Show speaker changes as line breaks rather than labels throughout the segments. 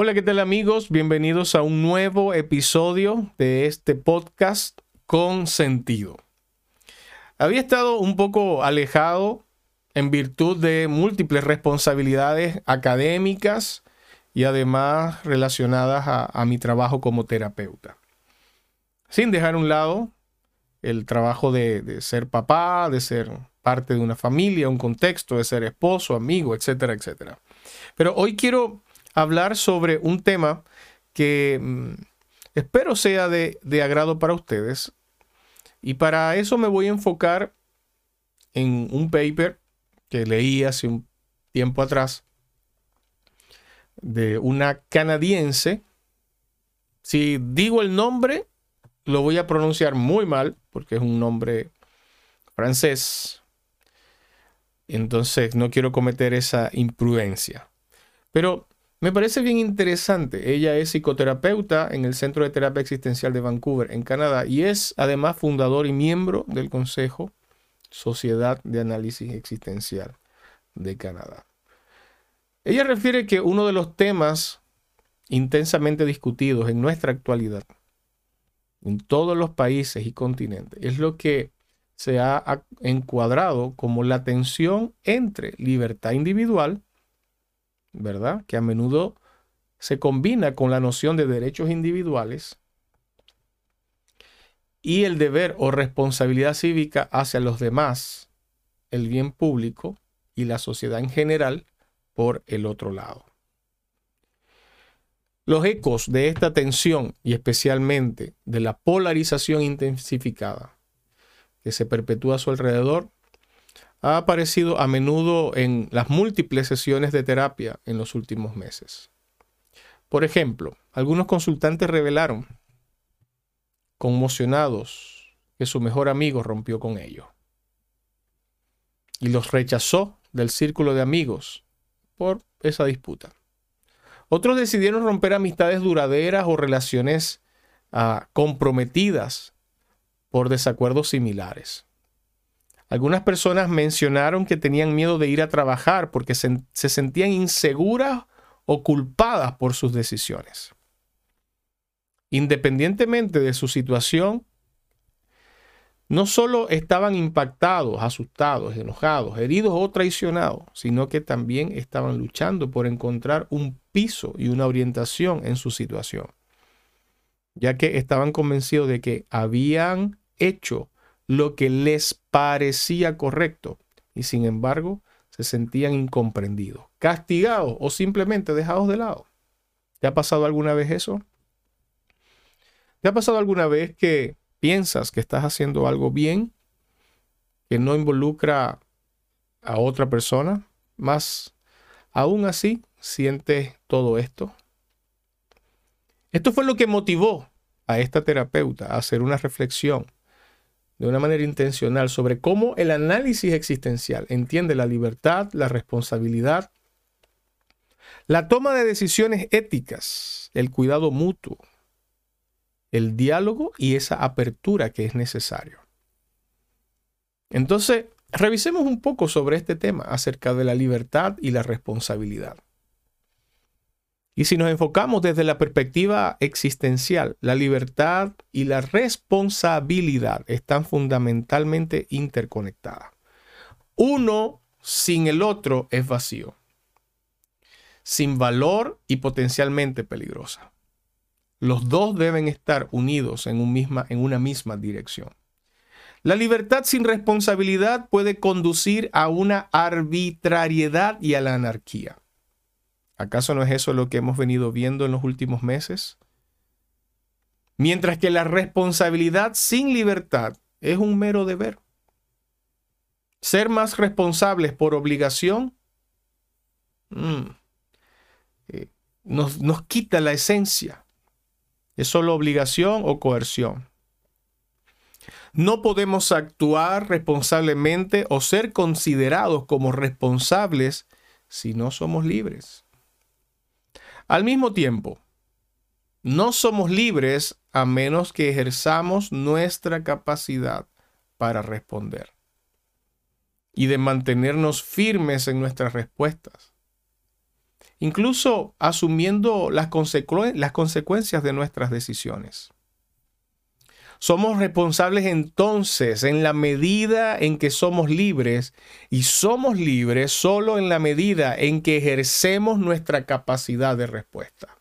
Hola, ¿qué tal amigos? Bienvenidos a un nuevo episodio de este podcast con sentido. Había estado un poco alejado en virtud de múltiples responsabilidades académicas y además relacionadas a, mi trabajo como terapeuta. Sin dejar a un lado el trabajo de, de ser papá, de ser parte de una familia, un contexto, de ser esposo, amigo, etcétera, etcétera. Pero hoy quiero hablar sobre un tema que mm, espero sea de, de agrado para ustedes. Y para eso me voy a enfocar en un paper que leí hace un tiempo atrás de una canadiense. Si digo el nombre, lo voy a pronunciar muy mal porque es un nombre francés. Entonces no quiero cometer esa imprudencia. Pero me parece bien interesante. Ella es psicoterapeuta en el Centro de Terapia Existencial de Vancouver, en Canadá, y es además fundador y miembro del Consejo Sociedad de Análisis Existencial de Canadá. Ella refiere que uno de los temas intensamente discutidos en nuestra actualidad, en todos los países y continentes, es lo que se ha encuadrado como la tensión entre libertad individual ¿verdad? Que a menudo se combina con la noción de derechos individuales y el deber o responsabilidad cívica hacia los demás, el bien público y la sociedad en general por el otro lado. Los ecos de esta tensión y especialmente de la polarización intensificada que se perpetúa a su alrededor ha aparecido a menudo en las múltiples sesiones de terapia en los últimos meses. Por ejemplo, algunos consultantes revelaron, conmocionados, que su mejor amigo rompió con ellos y los rechazó del círculo de amigos por esa disputa. Otros decidieron romper amistades duraderas o relaciones ah, comprometidas por desacuerdos similares. Algunas personas mencionaron que tenían miedo de ir a trabajar porque se, sentían inseguras o culpadas por sus decisiones. Independientemente de su situación, no solo estaban impactados, asustados, enojados, heridos o traicionados, sino que también estaban luchando por encontrar un piso y una orientación en su situación, ya que estaban convencidos de que habían hecho lo que les parecía correcto y sin embargo se sentían incomprendidos, castigados o simplemente dejados de lado. ¿Te ha pasado alguna vez eso? ¿Te ha pasado alguna vez que piensas que estás haciendo algo bien, que no involucra a otra persona, más aún así sientes todo esto? Esto fue lo que motivó a esta terapeuta a hacer una reflexión de una manera intencional sobre cómo el análisis existencial entiende la libertad, la responsabilidad, la toma de decisiones éticas, el cuidado mutuo, el diálogo y esa apertura que es necesario. Entonces, revisemos un poco sobre este tema acerca de la libertad y la responsabilidad. Y si nos enfocamos desde la perspectiva existencial, la libertad y la responsabilidad están fundamentalmente interconectadas. Uno sin el otro es vacío, sin valor y potencialmente peligrosa. Los dos deben estar unidos en, en una misma dirección. La libertad sin responsabilidad puede conducir a una arbitrariedad y a la anarquía. ¿Acaso no es eso lo que hemos venido viendo en los últimos meses? Mientras que la responsabilidad sin libertad es un mero deber. Ser más responsables por obligación mm, eh, nos, nos quita la esencia. Es solo obligación o coerción. No podemos actuar responsablemente o ser considerados como responsables si no somos libres. Al mismo tiempo, no somos libres a menos que ejerzamos nuestra capacidad para responder y de mantenernos firmes en nuestras respuestas. incluso asumiendo las, las consecuencias de nuestras decisiones. Somos responsables entonces en la medida en que somos libres y somos libres solo en la medida en que ejercemos nuestra capacidad de respuesta.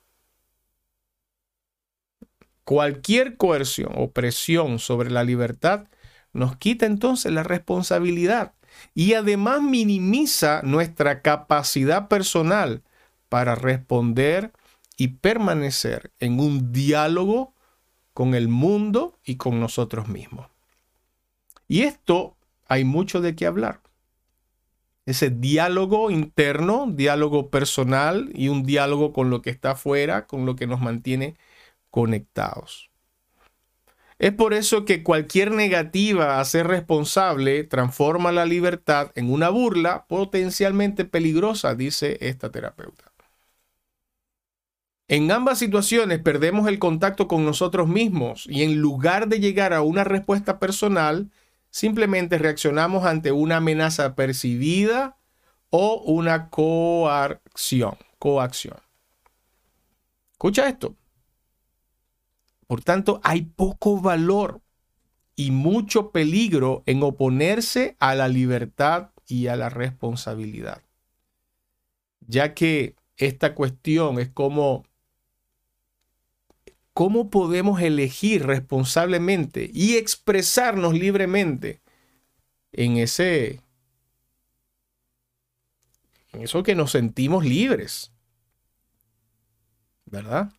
Cualquier coerción o presión sobre la libertad nos quita entonces la responsabilidad y además minimiza nuestra capacidad personal para responder y permanecer en un diálogo con el mundo y con nosotros mismos. Y esto hay mucho de qué hablar. Ese diálogo interno, diálogo personal y un diálogo con lo que está afuera, con lo que nos mantiene conectados. Es por eso que cualquier negativa a ser responsable transforma la libertad en una burla potencialmente peligrosa, dice esta terapeuta. En ambas situaciones perdemos el contacto con nosotros mismos y en lugar de llegar a una respuesta personal, simplemente reaccionamos ante una amenaza percibida o una coacción. coacción. Escucha esto. Por tanto, hay poco valor y mucho peligro en oponerse a la libertad y a la responsabilidad, ya que esta cuestión es como ¿Cómo podemos elegir responsablemente y expresarnos libremente en ese en eso que nos sentimos libres? ¿Verdad?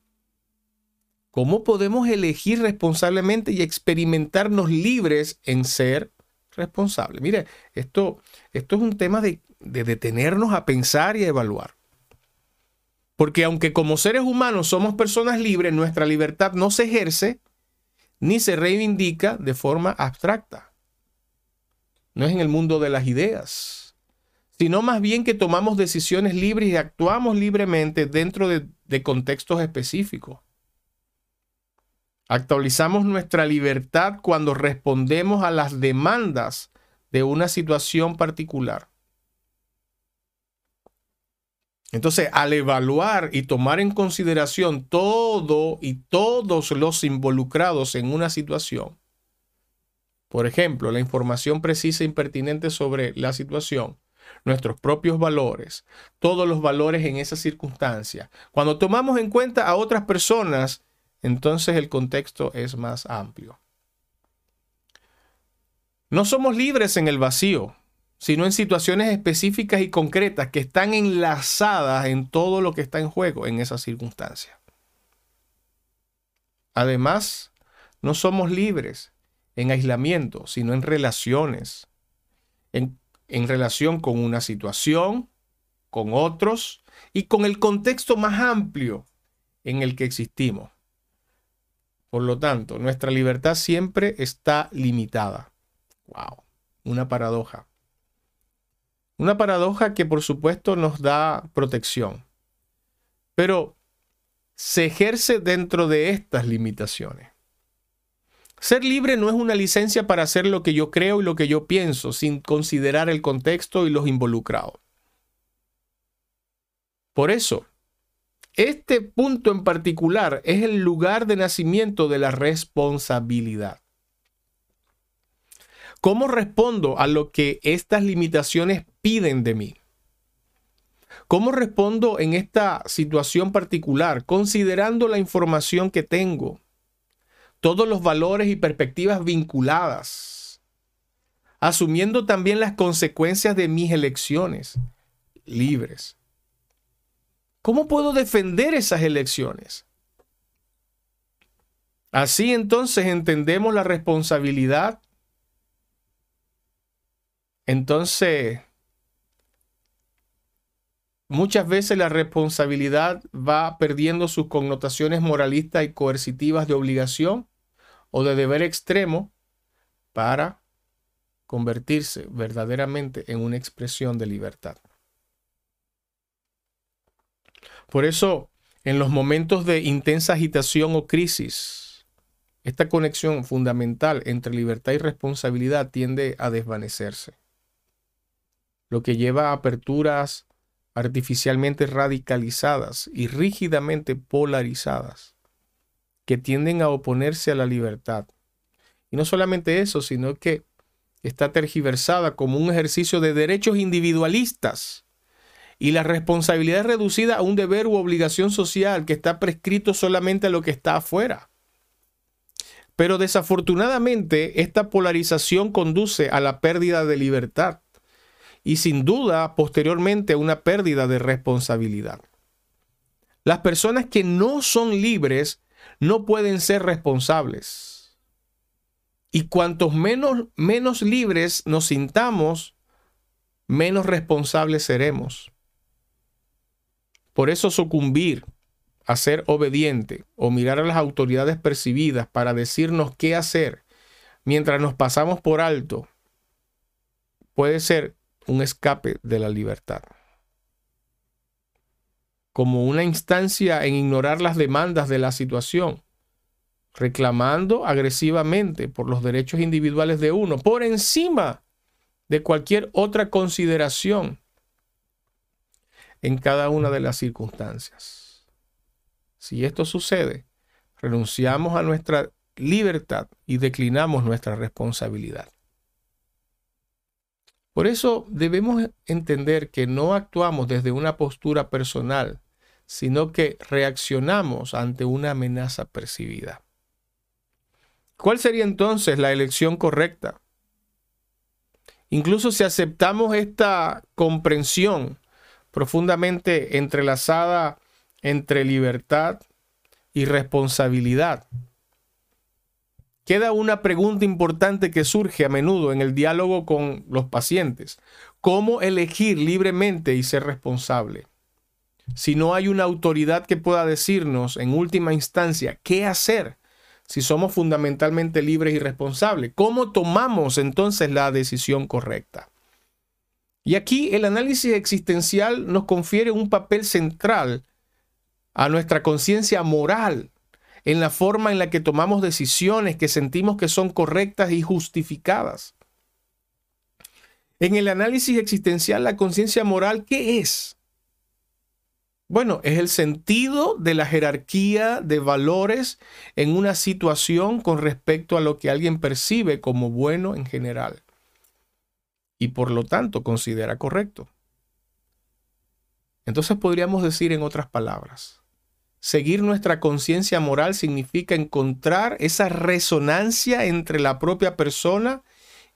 ¿Cómo podemos elegir responsablemente y experimentarnos libres en ser responsables? Mire, esto, esto es un tema de, de detenernos a pensar y a evaluar. Porque aunque como seres humanos somos personas libres, nuestra libertad no se ejerce ni se reivindica de forma abstracta. No es en el mundo de las ideas, sino más bien que tomamos decisiones libres y actuamos libremente dentro de, de contextos específicos. Actualizamos nuestra libertad cuando respondemos a las demandas de una situación particular. Entonces, al evaluar y tomar en consideración todo y todos los involucrados en una situación, por ejemplo, la información precisa e impertinente sobre la situación, nuestros propios valores, todos los valores en esa circunstancia, cuando tomamos en cuenta a otras personas, entonces el contexto es más amplio. No somos libres en el vacío sino en situaciones específicas y concretas que están enlazadas en todo lo que está en juego en esa circunstancia. Además, no somos libres en aislamiento, sino en relaciones, en, en relación con una situación, con otros y con el contexto más amplio en el que existimos. Por lo tanto, nuestra libertad siempre está limitada. Wow, una paradoja. Una paradoja que por supuesto nos da protección, pero se ejerce dentro de estas limitaciones. Ser libre no es una licencia para hacer lo que yo creo y lo que yo pienso, sin considerar el contexto y los involucrados. Por eso, este punto en particular es el lugar de nacimiento de la responsabilidad. ¿Cómo respondo a lo que estas limitaciones piden de mí? ¿Cómo respondo en esta situación particular, considerando la información que tengo, todos los valores y perspectivas vinculadas, asumiendo también las consecuencias de mis elecciones libres? ¿Cómo puedo defender esas elecciones? Así entonces entendemos la responsabilidad entonces, muchas veces la responsabilidad va perdiendo sus connotaciones moralistas y coercitivas de obligación o de deber extremo para convertirse verdaderamente en una expresión de libertad. Por eso, en los momentos de intensa agitación o crisis, esta conexión fundamental entre libertad y responsabilidad tiende a desvanecerse lo que lleva a aperturas artificialmente radicalizadas y rígidamente polarizadas, que tienden a oponerse a la libertad. Y no solamente eso, sino que está tergiversada como un ejercicio de derechos individualistas y la responsabilidad es reducida a un deber u obligación social que está prescrito solamente a lo que está afuera. Pero desafortunadamente esta polarización conduce a la pérdida de libertad y sin duda posteriormente una pérdida de responsabilidad. Las personas que no son libres no pueden ser responsables. Y cuantos menos, menos libres nos sintamos, menos responsables seremos. Por eso sucumbir a ser obediente o mirar a las autoridades percibidas para decirnos qué hacer mientras nos pasamos por alto puede ser un escape de la libertad. Como una instancia en ignorar las demandas de la situación, reclamando agresivamente por los derechos individuales de uno, por encima de cualquier otra consideración en cada una de las circunstancias. Si esto sucede, renunciamos a nuestra libertad y declinamos nuestra responsabilidad. Por eso debemos entender que no actuamos desde una postura personal, sino que reaccionamos ante una amenaza percibida. ¿Cuál sería entonces la elección correcta? Incluso si aceptamos esta comprensión profundamente entrelazada entre libertad y responsabilidad, queda una pregunta importante que surge a menudo en el diálogo con los pacientes. ¿Cómo elegir libremente y ser responsable? Si no hay una autoridad que pueda decirnos en última instancia qué hacer, si somos fundamentalmente libres y responsables, ¿cómo tomamos entonces la decisión correcta? Y aquí el análisis existencial nos confiere un papel central a nuestra conciencia moral en la forma en la que tomamos decisiones que sentimos que son correctas y justificadas. En el análisis existencial, la conciencia moral, ¿qué es? Bueno, es el sentido de la jerarquía de valores en una situación con respecto a lo que alguien percibe como bueno en general y por lo tanto considera correcto. Entonces podríamos decir en otras palabras, Seguir nuestra conciencia moral significa encontrar esa resonancia entre la propia persona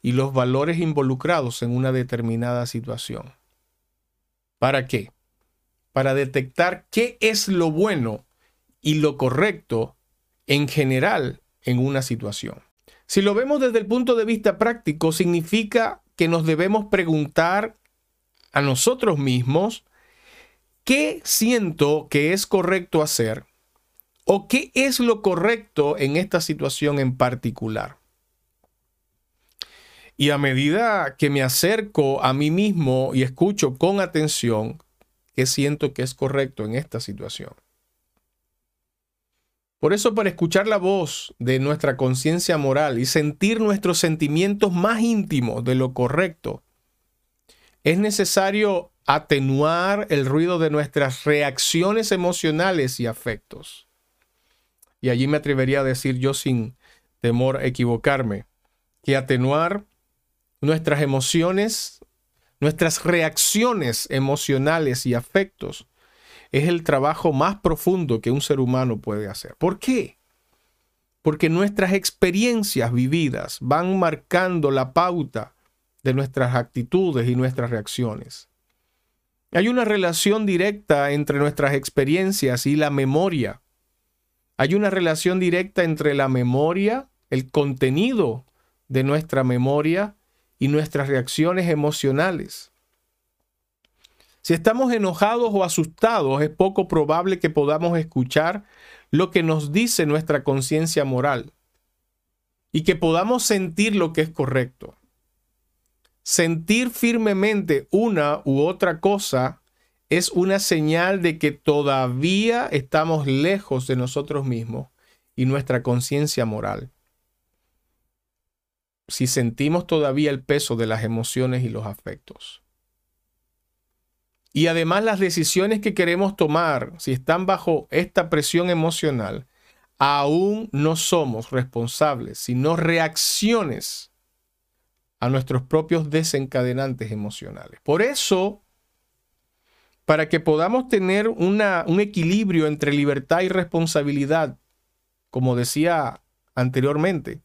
y los valores involucrados en una determinada situación. ¿Para qué? Para detectar qué es lo bueno y lo correcto en general en una situación. Si lo vemos desde el punto de vista práctico, significa que nos debemos preguntar a nosotros mismos ¿qué siento que es correcto hacer? ¿O qué es lo correcto en esta situación en particular? Y a medida que me acerco a mí mismo y escucho con atención qué siento que es correcto en esta situación. Por eso para escuchar la voz de nuestra conciencia moral y sentir nuestros sentimientos más íntimos de lo correcto, es necesario atenuar el ruido de nuestras reacciones emocionales y afectos. Y allí me atrevería a decir yo sin temor a equivocarme, que atenuar nuestras emociones, nuestras reacciones emocionales y afectos es el trabajo más profundo que un ser humano puede hacer. ¿Por qué? Porque nuestras experiencias vividas van marcando la pauta de nuestras actitudes y nuestras reacciones. Hay una relación directa entre nuestras experiencias y la memoria. Hay una relación directa entre la memoria, el contenido de nuestra memoria y nuestras reacciones emocionales. Si estamos enojados o asustados, es poco probable que podamos escuchar lo que nos dice nuestra conciencia moral y que podamos sentir lo que es correcto. Sentir firmemente una u otra cosa es una señal de que todavía estamos lejos de nosotros mismos y nuestra conciencia moral. Si sentimos todavía el peso de las emociones y los afectos. Y además las decisiones que queremos tomar, si están bajo esta presión emocional, aún no somos responsables, sino reacciones a nuestros propios desencadenantes emocionales. Por eso, para que podamos tener una, un equilibrio entre libertad y responsabilidad, como decía anteriormente,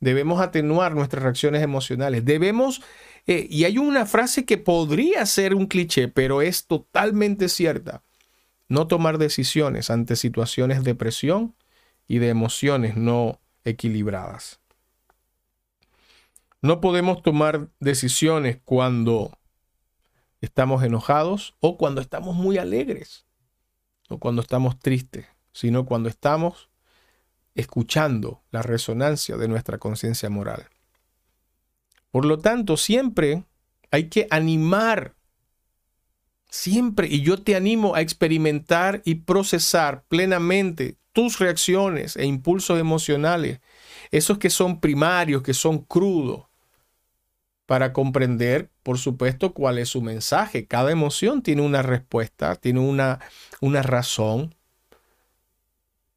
debemos atenuar nuestras reacciones emocionales. Debemos, eh, y hay una frase que podría ser un cliché, pero es totalmente cierta, no tomar decisiones ante situaciones de presión y de emociones no equilibradas. No podemos tomar decisiones cuando estamos enojados o cuando estamos muy alegres o cuando estamos tristes, sino cuando estamos escuchando la resonancia de nuestra conciencia moral. Por lo tanto, siempre hay que animar, siempre, y yo te animo a experimentar y procesar plenamente tus reacciones e impulsos emocionales, esos que son primarios, que son crudos, para comprender, por supuesto, cuál es su mensaje. Cada emoción tiene una respuesta, tiene una, una razón.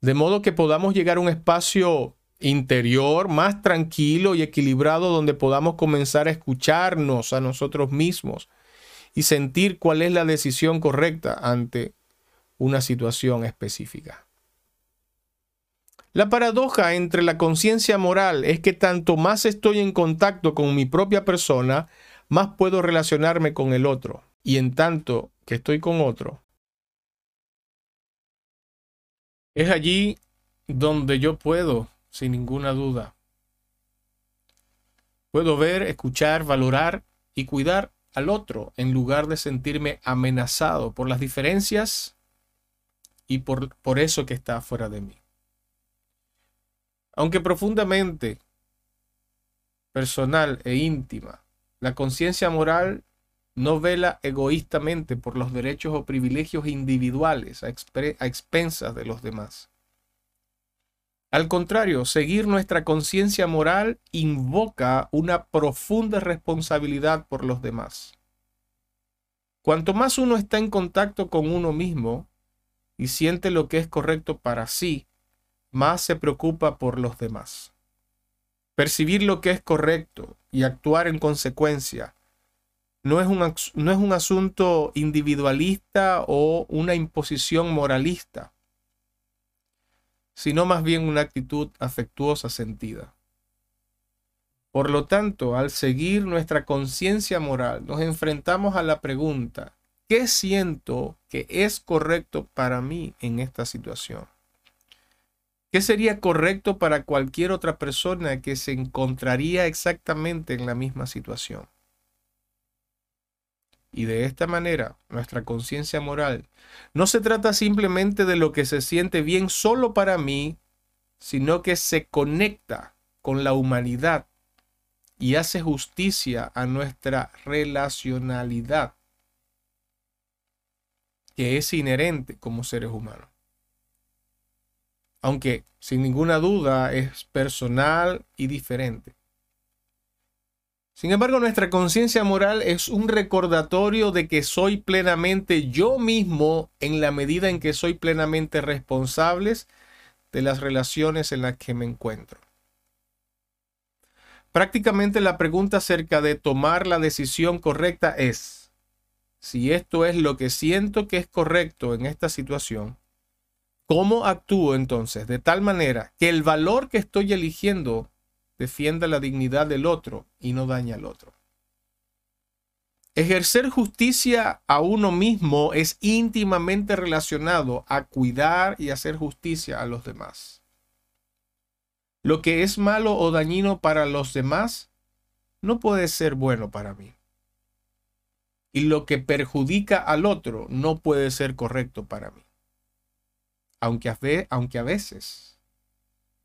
De modo que podamos llegar a un espacio interior más tranquilo y equilibrado donde podamos comenzar a escucharnos a nosotros mismos y sentir cuál es la decisión correcta ante una situación específica. La paradoja entre la conciencia moral es que tanto más estoy en contacto con mi propia persona, más puedo relacionarme con el otro. Y en tanto que estoy con otro, es allí donde yo puedo, sin ninguna duda, puedo ver, escuchar, valorar y cuidar al otro en lugar de sentirme amenazado por las diferencias y por, por eso que está fuera de mí. Aunque profundamente personal e íntima, la conciencia moral no vela egoístamente por los derechos o privilegios individuales a, expensas de los demás. Al contrario, seguir nuestra conciencia moral invoca una profunda responsabilidad por los demás. Cuanto más uno está en contacto con uno mismo y siente lo que es correcto para sí, más se preocupa por los demás. Percibir lo que es correcto y actuar en consecuencia no es un, no es un asunto individualista o una imposición moralista, sino más bien una actitud afectuosa sentida. Por lo tanto, al seguir nuestra conciencia moral, nos enfrentamos a la pregunta, ¿qué siento que es correcto para mí en esta situación? ¿Qué sería correcto para cualquier otra persona que se encontraría exactamente en la misma situación? Y de esta manera, nuestra conciencia moral no se trata simplemente de lo que se siente bien solo para mí, sino que se conecta con la humanidad y hace justicia a nuestra relacionalidad, que es inherente como seres humanos aunque sin ninguna duda es personal y diferente. Sin embargo, nuestra conciencia moral es un recordatorio de que soy plenamente yo mismo en la medida en que soy plenamente responsable de las relaciones en las que me encuentro. Prácticamente la pregunta acerca de tomar la decisión correcta es, si esto es lo que siento que es correcto en esta situación, ¿Cómo actúo entonces? De tal manera que el valor que estoy eligiendo defienda la dignidad del otro y no daña al otro. Ejercer justicia a uno mismo es íntimamente relacionado a cuidar y hacer justicia a los demás. Lo que es malo o dañino para los demás no puede ser bueno para mí. Y lo que perjudica al otro no puede ser correcto para mí aunque a, a veces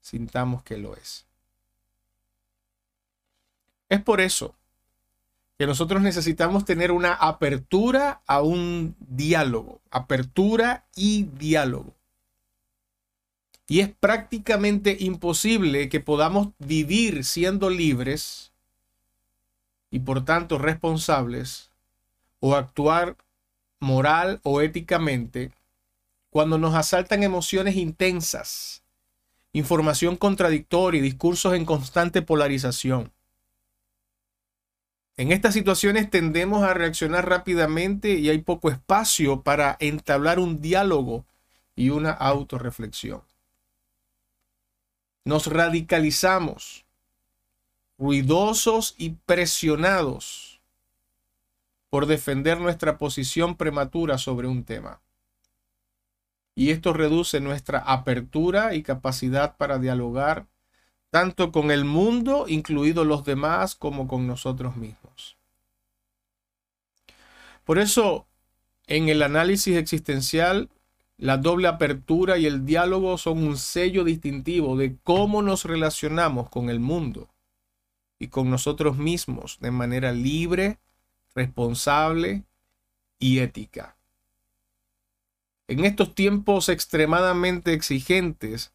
sintamos que lo es. Es por eso que nosotros necesitamos tener una apertura a un diálogo, apertura y diálogo. Y es prácticamente imposible que podamos vivir siendo libres y por tanto responsables o actuar moral o éticamente cuando nos asaltan emociones intensas, información contradictoria y discursos en constante polarización. En estas situaciones tendemos a reaccionar rápidamente y hay poco espacio para entablar un diálogo y una autorreflexión. Nos radicalizamos, ruidosos y presionados por defender nuestra posición prematura sobre un tema y esto reduce nuestra apertura y capacidad para dialogar tanto con el mundo, incluidos los demás, como con nosotros mismos. Por eso, en el análisis existencial, la doble apertura y el diálogo son un sello distintivo de cómo nos relacionamos con el mundo y con nosotros mismos de manera libre, responsable y ética. En estos tiempos extremadamente exigentes,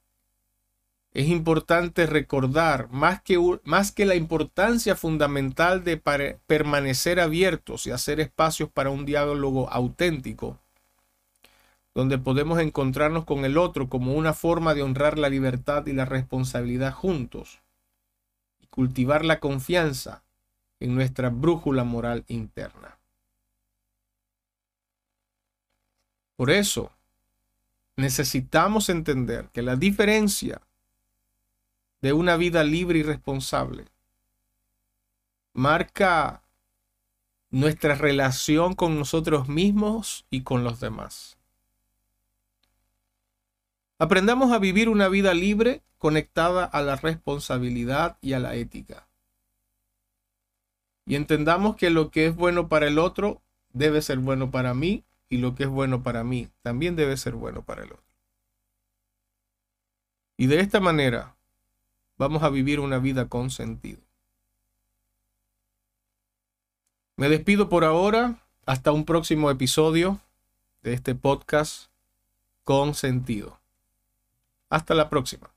es importante recordar, más que, más que la importancia fundamental de permanecer abiertos y hacer espacios para un diálogo auténtico, donde podemos encontrarnos con el otro como una forma de honrar la libertad y la responsabilidad juntos, y cultivar la confianza en nuestra brújula moral interna. Por eso, necesitamos entender que la diferencia de una vida libre y responsable marca nuestra relación con nosotros mismos y con los demás. Aprendamos a vivir una vida libre conectada a la responsabilidad y a la ética. Y entendamos que lo que es bueno para el otro debe ser bueno para mí y lo que es bueno para mí también debe ser bueno para el otro. Y de esta manera vamos a vivir una vida con sentido. Me despido por ahora. Hasta un próximo episodio de este podcast con sentido. Hasta la próxima.